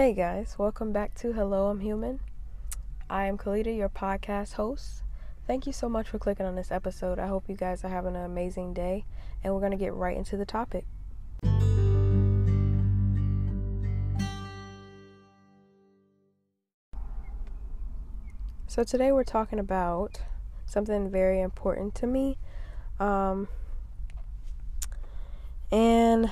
Hey guys, welcome back to Hello, I'm Human. I am Kalita, your podcast host. Thank you so much for clicking on this episode. I hope you guys are having an amazing day, and we're going to get right into the topic. So, today we're talking about something very important to me. Um, and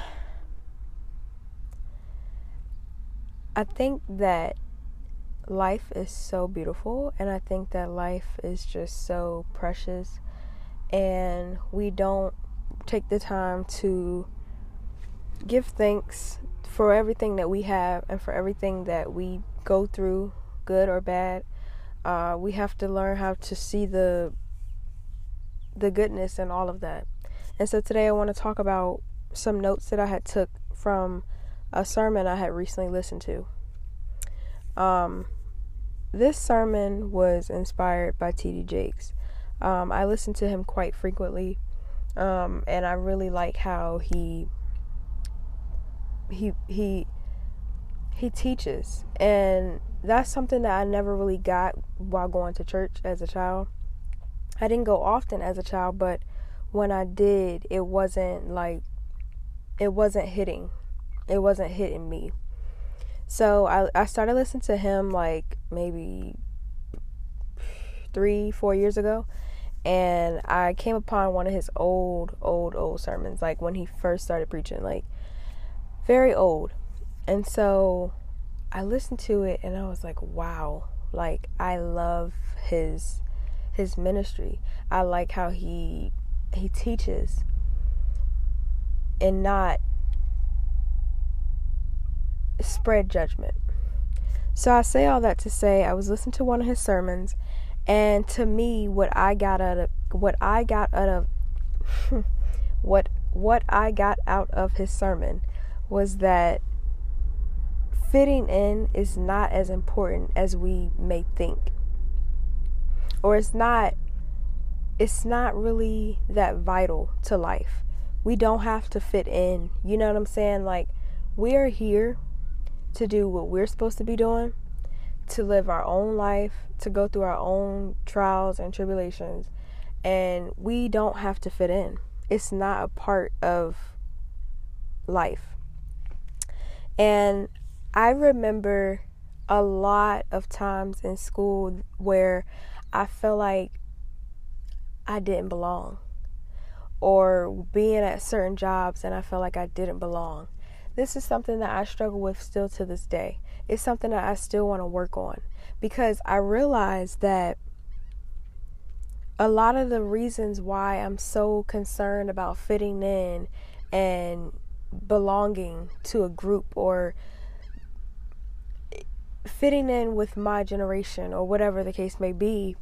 I think that life is so beautiful, and I think that life is just so precious, and we don't take the time to give thanks for everything that we have and for everything that we go through, good or bad. Uh, we have to learn how to see the the goodness and all of that. And so today I want to talk about some notes that I had took from a sermon I had recently listened to. Um, this sermon was inspired by T.D. Jakes. Um, I listen to him quite frequently, um, and I really like how he he he he teaches, and that's something that I never really got while going to church as a child. I didn't go often as a child, but when I did, it wasn't like it wasn't hitting. It wasn't hitting me. So I I started listening to him like maybe three, four years ago. And I came upon one of his old, old, old sermons, like when he first started preaching, like very old. And so I listened to it and I was like, wow, like I love his his ministry. I like how he he teaches and not spread judgment. So I say all that to say I was listening to one of his sermons and to me what I got out of what I got out of what what I got out of his sermon was that fitting in is not as important as we may think. Or it's not it's not really that vital to life. We don't have to fit in. You know what I'm saying? Like we are here to do what we're supposed to be doing, to live our own life, to go through our own trials and tribulations. And we don't have to fit in. It's not a part of life. And I remember a lot of times in school where I felt like I didn't belong, or being at certain jobs and I felt like I didn't belong. This is something that I struggle with still to this day. It's something that I still want to work on because I realize that a lot of the reasons why I'm so concerned about fitting in and belonging to a group or fitting in with my generation or whatever the case may be,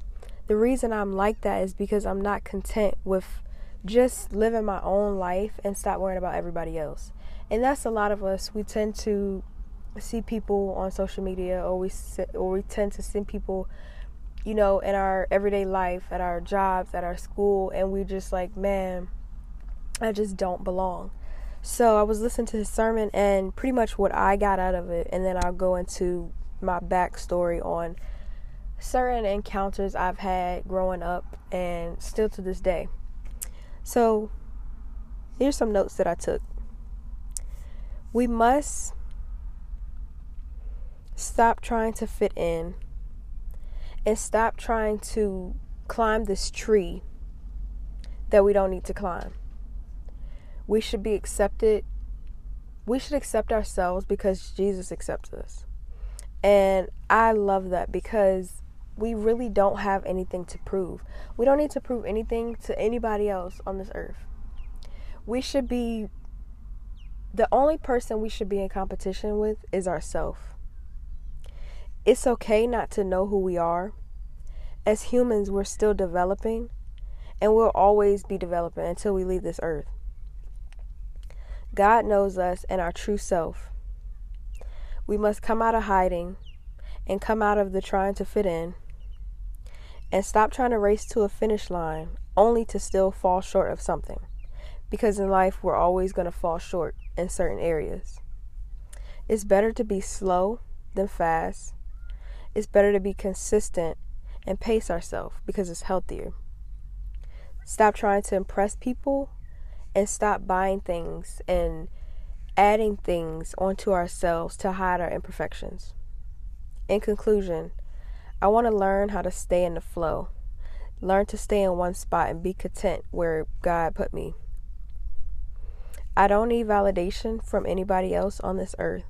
the reason I'm like that is because I'm not content with just living my own life and stop worrying about everybody else and that's a lot of us. We tend to see people on social media, or we or we tend to see people, you know, in our everyday life, at our jobs, at our school, and we just like, man, I just don't belong. So I was listening to his sermon, and pretty much what I got out of it, and then I'll go into my backstory on certain encounters I've had growing up and still to this day. So, here's some notes that I took. We must stop trying to fit in and stop trying to climb this tree that we don't need to climb. We should be accepted. We should accept ourselves because Jesus accepts us. And I love that because we really don't have anything to prove. We don't need to prove anything to anybody else on this earth. We should be the only person we should be in competition with is ourselves. It's okay not to know who we are. As humans, we're still developing, and we'll always be developing until we leave this earth. God knows us and our true self. We must come out of hiding and come out of the trying to fit in and stop trying to race to a finish line only to still fall short of something. Because in life, we're always going to fall short in certain areas. It's better to be slow than fast. It's better to be consistent and pace ourselves because it's healthier. Stop trying to impress people and stop buying things and adding things onto ourselves to hide our imperfections. In conclusion, I want to learn how to stay in the flow, learn to stay in one spot and be content where God put me. I don't need validation from anybody else on this earth.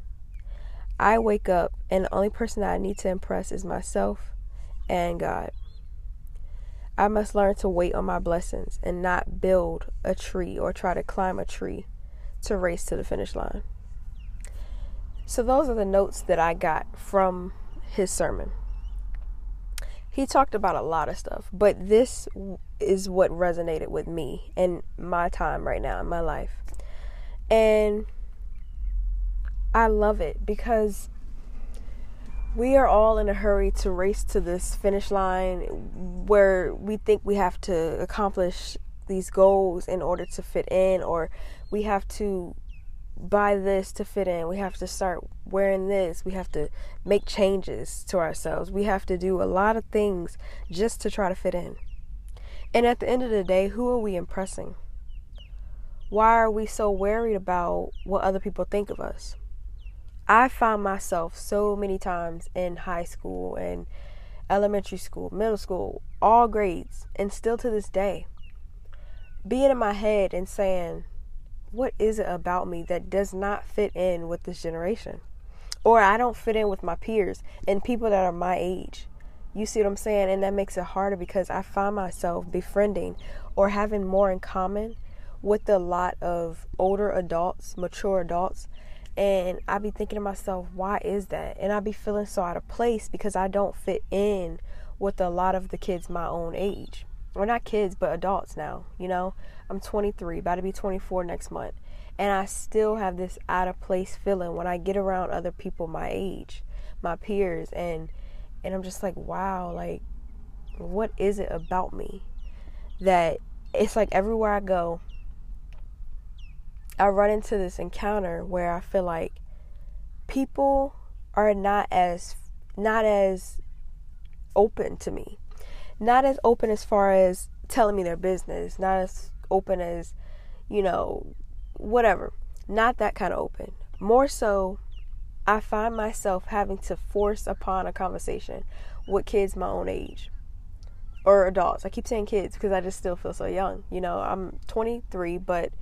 I wake up, and the only person I need to impress is myself and God. I must learn to wait on my blessings and not build a tree or try to climb a tree to race to the finish line. So, those are the notes that I got from his sermon. He talked about a lot of stuff, but this is what resonated with me in my time right now in my life. And I love it because we are all in a hurry to race to this finish line where we think we have to accomplish these goals in order to fit in or we have to buy this to fit in. We have to start wearing this. We have to make changes to ourselves. We have to do a lot of things just to try to fit in. And at the end of the day, who are we impressing? Why are we so worried about what other people think of us? I find myself so many times in high school and elementary school, middle school, all grades, and still to this day, being in my head and saying, what is it about me that does not fit in with this generation? Or I don't fit in with my peers and people that are my age. You see what I'm saying? And that makes it harder because I find myself befriending or having more in common with a lot of older adults, mature adults. And I be thinking to myself, why is that? And I be feeling so out of place because I don't fit in with a lot of the kids my own age. Or not kids, but adults now, you know? I'm 23, about to be 24 next month. And I still have this out of place feeling when I get around other people my age, my peers, and and I'm just like, wow, like what is it about me that it's like everywhere I go, I run into this encounter where I feel like people are not as not as open to me. Not as open as far as telling me their business, not as open as, you know, whatever. Not that kind of open. More so, I find myself having to force upon a conversation with kids my own age or adults. I keep saying kids because I just still feel so young. You know, I'm 23, but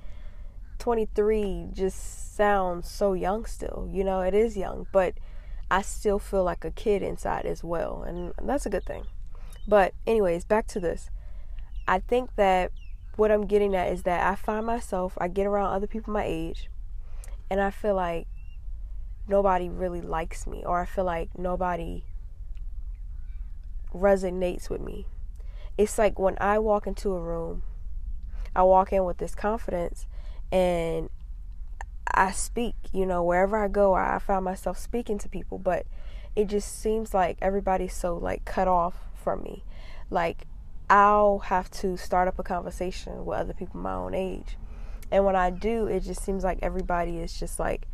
23 just sounds so young still. You know, it is young, but I still feel like a kid inside as well. And that's a good thing. But, anyways, back to this. I think that what I'm getting at is that I find myself, I get around other people my age, and I feel like nobody really likes me, or I feel like nobody resonates with me. It's like when I walk into a room, I walk in with this confidence and I speak, you know, wherever I go, I find myself speaking to people, but it just seems like everybody's so like cut off from me. Like I'll have to start up a conversation with other people my own age. And when I do, it just seems like everybody is just like,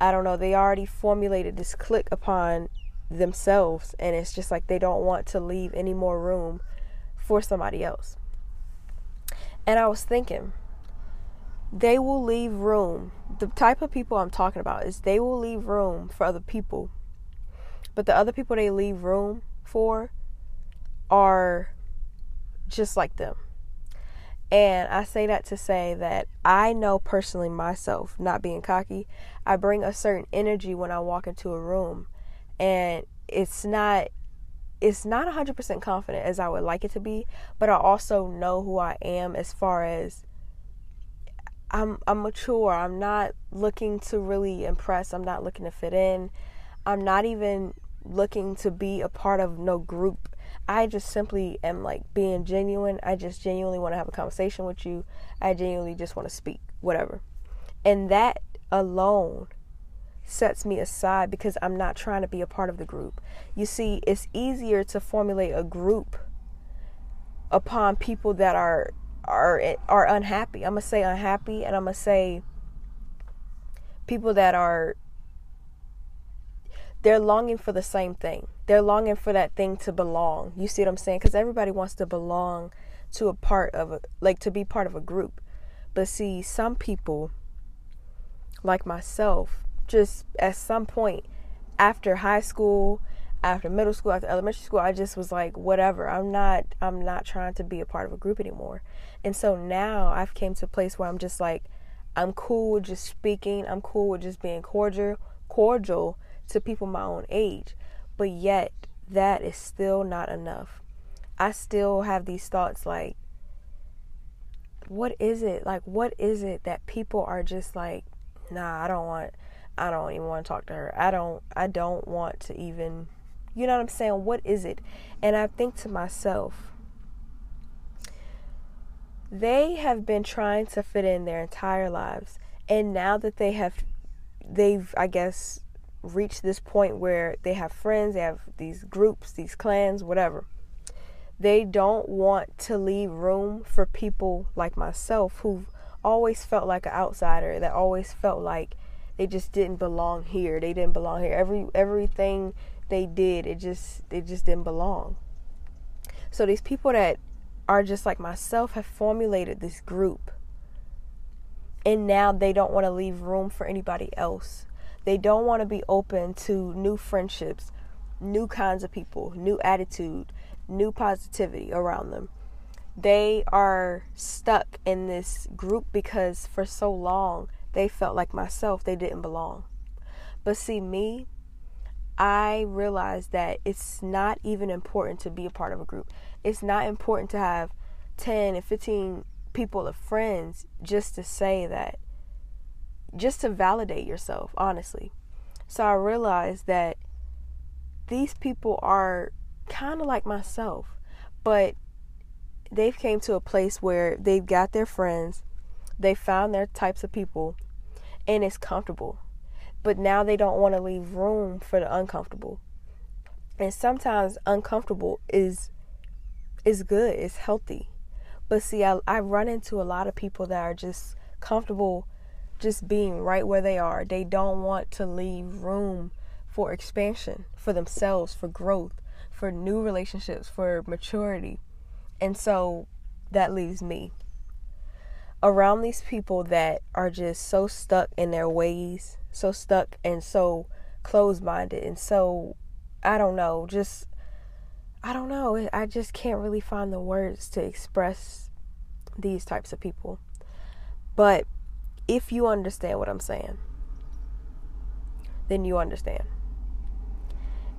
I don't know, they already formulated this click upon themselves. And it's just like they don't want to leave any more room for somebody else. And I was thinking, they will leave room. The type of people I'm talking about is they will leave room for other people. But the other people they leave room for are just like them. And I say that to say that I know personally myself, not being cocky, I bring a certain energy when I walk into a room. And it's not it's not 100% confident as I would like it to be, but I also know who I am as far as I'm I'm mature. I'm not looking to really impress. I'm not looking to fit in. I'm not even looking to be a part of no group I just simply am like being genuine. I just genuinely want to have a conversation with you. I genuinely just want to speak, whatever. And that alone sets me aside because I'm not trying to be a part of the group. You see, it's easier to formulate a group upon people that are are are unhappy. I'm to say unhappy and I'm to say people that are they're longing for the same thing. They're longing for that thing to belong. You see what I'm saying? Because everybody wants to belong to a part of a, like to be part of a group. But see, some people, like myself, just at some point after high school, after middle school, after elementary school, I just was like, whatever. I'm not I'm not trying to be a part of a group anymore. And so now I've came to a place where I'm just like, I'm cool with just speaking. I'm cool with just being cordial cordial to people my own age. But yet that is still not enough. I still have these thoughts like what is it? Like what is it that people are just like, nah, I don't want I don't even want to talk to her. I don't I don't want to even you know what I'm saying? What is it? And I think to myself, they have been trying to fit in their entire lives. And now that they have, they've, I guess, reached this point where they have friends, they have these groups, these clans, whatever. They don't want to leave room for people like myself who've always felt like an outsider, that always felt like they just didn't belong here. They didn't belong here. Every everything they did. It just it just didn't belong. So these people that are just like myself have formulated this group. And now they don't want to leave room for anybody else. They don't want to be open to new friendships, new kinds of people, new attitude, new positivity around them. They are stuck in this group because for so long they felt like myself, they didn't belong. But see, me, I realized that it's not even important to be a part of a group. It's not important to have 10 and 15 people of friends just to say that, just to validate yourself, honestly. So I realized that these people are kind of like myself, but they've came to a place where they've got their friends, they found their types of people, and it's comfortable but now they don't want to leave room for the uncomfortable. And sometimes uncomfortable is is good, it's healthy. But see, I, I run into a lot of people that are just comfortable just being right where they are. They don't want to leave room for expansion, for themselves, for growth, for new relationships, for maturity. And so that leaves me around these people that are just so stuck in their ways, so stuck and so closed minded, and so, I don't know, just, I don't know, I just can't really find the words to express these types of people. But if you understand what I'm saying, then you understand.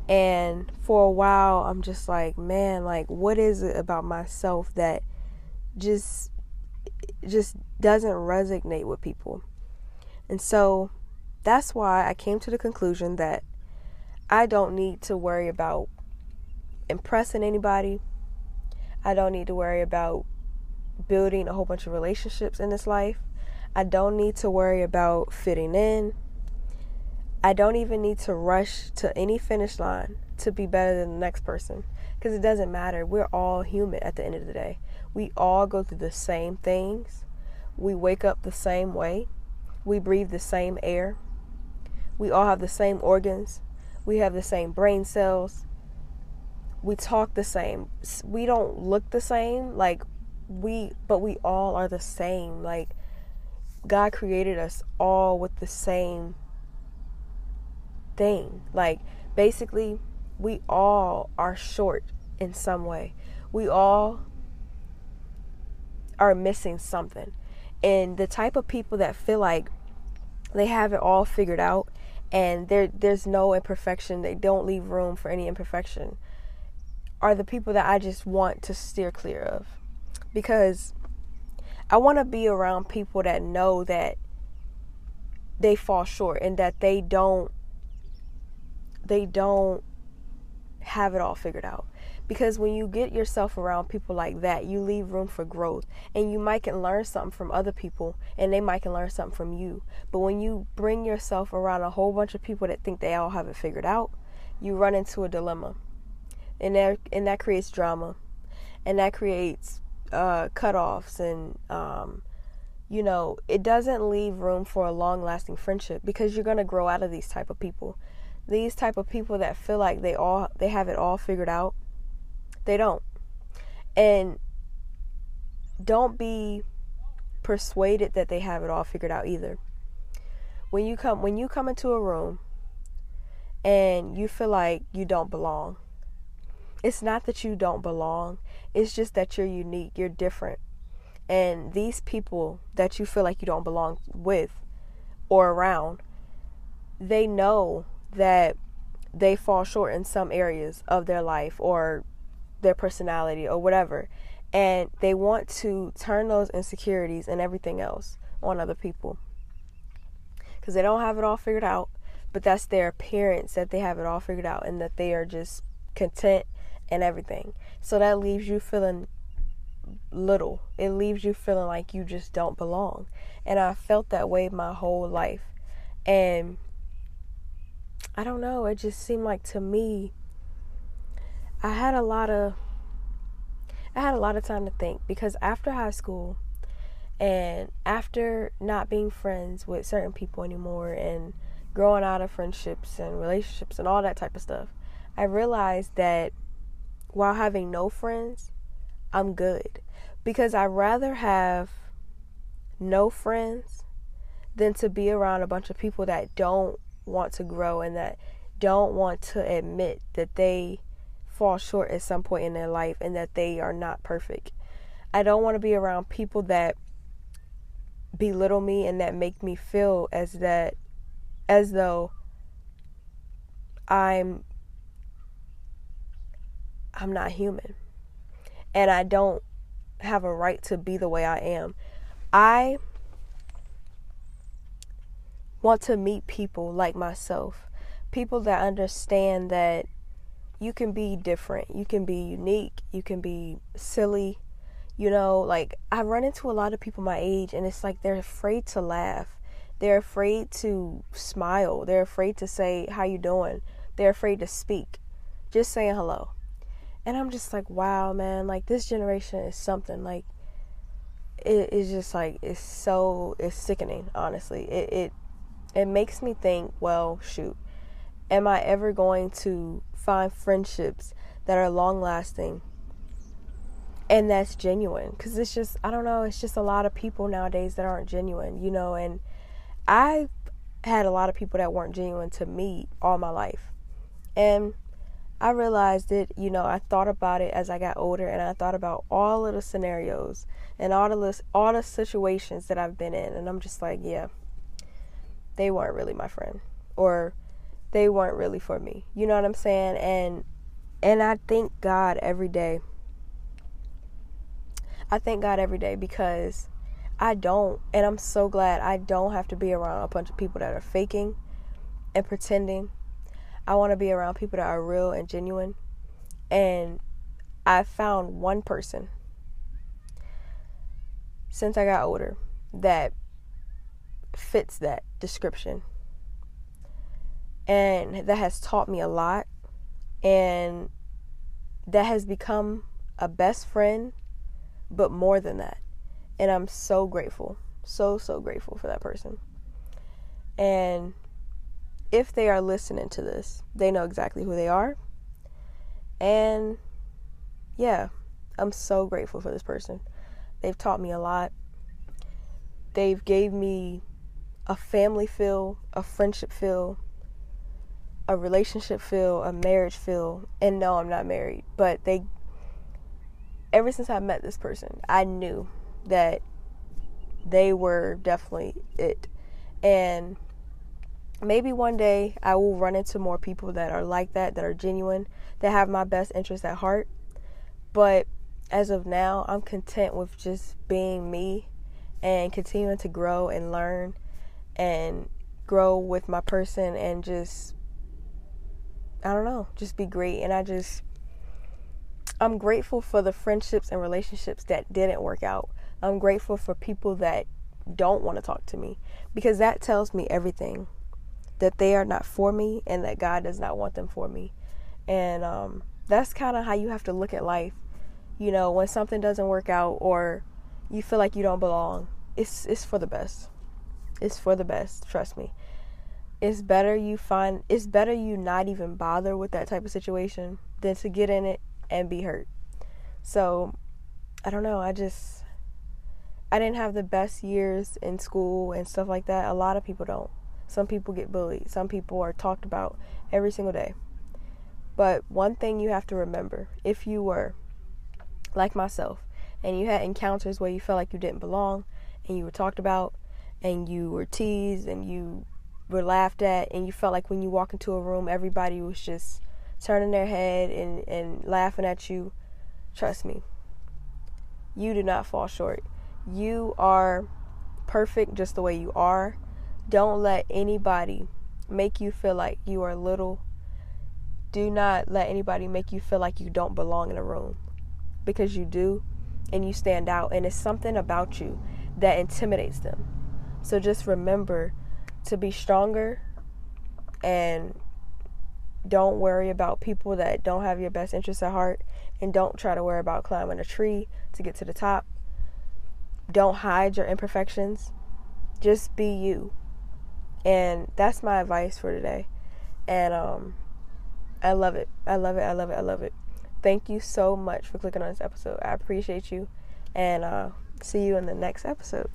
And for a while, I'm just like, man, like, what is it about myself that just just doesn't resonate with people. And so that's why I came to the conclusion that I don't need to worry about impressing anybody. I don't need to worry about building a whole bunch of relationships in this life. I don't need to worry about fitting in. I don't even need to rush to any finish line to be better than the next person because it doesn't matter. We're all human at the end of the day. We all go through the same things. We wake up the same way. We breathe the same air. We all have the same organs. We have the same brain cells. We talk the same. We don't look the same like we but we all are the same. Like God created us all with the same thing. Like basically we all are short in some way. We all are missing something. And the type of people that feel like they have it all figured out and there there's no imperfection, they don't leave room for any imperfection are the people that I just want to steer clear of. Because I want to be around people that know that they fall short and that they don't they don't have it all figured out. Because when you get yourself around people like that you leave room for growth. And you might can learn something from other people and they might can learn something from you. But when you bring yourself around a whole bunch of people that think they all have it figured out you run into a dilemma. And that and that creates drama. And that creates uh, cutoffs and um, you know it doesn't leave room for a long lasting friendship because you're going to grow out of these type of people these type of people that feel like they all they have it all figured out, they don't. And don't be persuaded that they have it all figured out either. When you come when you come into a room and you feel like you don't belong. It's not that you don't belong. It's just that you're unique, you're different. And these people that you feel like you don't belong with or around, they know that they fall short in some areas of their life or their personality or whatever. And they want to turn those insecurities and everything else on other people. Because they don't have it all figured out, but that's their appearance that they have it all figured out and that they are just content and everything. So that leaves you feeling little. It leaves you feeling like you just don't belong. And I felt that way my whole life. And I don't know, it just seemed like to me I had a lot of I had a lot of time to think because after high school and after not being friends with certain people anymore and growing out of friendships and relationships and all that type of stuff, I realized that while having no friends, I'm good. Because I'd rather have no friends than to be around a bunch of people that don't want to grow and that don't want to admit that they fall short at some point in their life and that they are not perfect. I don't want to be around people that belittle me and that make me feel as that as though I'm I'm not human. And I don't have a right to be the way I am. I want to meet people like myself, people that understand that you can be different, you can be unique, you can be silly. You know, like I run into a lot of people my age and it's like they're afraid to laugh. They're afraid to smile. They're afraid to say how you doing. They're afraid to speak. Just saying hello. And I'm just like, wow, man, like this generation is something like it is just like it's so it's sickening, honestly. It it it makes me think, well, shoot, am I ever going to find friendships that are long lasting and that's genuine? Because it's just, I don't know, it's just a lot of people nowadays that aren't genuine, you know, and I had a lot of people that weren't genuine to me all my life. And I realized it, you know, I thought about it as I got older and I thought about all of the scenarios and all the all the situations that I've been in and I'm just like, yeah. They weren't really my friend or they weren't really for me. You know what I'm saying? And and I thank God every day. I thank God every day because I don't and I'm so glad I don't have to be around a bunch of people that are faking and pretending I want to be around people that are real and genuine. And I found one person since I got older that fits that description. And that has taught me a lot. And that has become a best friend, but more than that. And I'm so grateful. So, so grateful for that person. And if they are listening to this, they know exactly who they are. And yeah, I'm so grateful for this person. They've taught me a lot. They've gave me a family feel, a friendship feel, a relationship feel, a marriage feel. And no, I'm not married, but they ever since I met this person, I knew that they were definitely it. And maybe one day I will run into more people that are like that, that are genuine, that have my best interests at heart. But as of now, I'm content with just being me and continuing to grow and learn and grow with my person and just I don't know, just be great and I just I'm grateful for the friendships and relationships that didn't work out. I'm grateful for people that don't want to talk to me because that tells me everything that they are not for me and that God does not want them for me. And um, that's kind of how you have to look at life. You know, when something doesn't work out or you feel like you don't belong, it's it's for the best. It's for the best, trust me. it's better you find it's better you not even bother with that type of situation than to get in it and be hurt. So, I don't know, I just I didn't have the best years in school and stuff like that. A lot of people don't. Some people get bullied. Some people are talked about every single day. But one thing you have to remember, if you were like myself and you had encounters where you felt like you didn't belong and you were talked about and you were teased and you were laughed at and you felt like when you walk into a room everybody was just turning their head and, and laughing at you, trust me, you do not fall short. You are perfect just the way you are. Don't let anybody make you feel like you are little. Do not let anybody make you feel like you don't belong in a room because you do and you stand out and it's something about you that intimidates them. So just remember to be stronger and don't worry about people that don't have your best interests at heart and don't try to worry about climbing a tree to get to the top. Don't hide your imperfections. Just be you. And that's my advice for today. And um I love it. I love it. I love it. I love it. Thank you so much for clicking on this episode. I appreciate you. And uh see you in the next episode.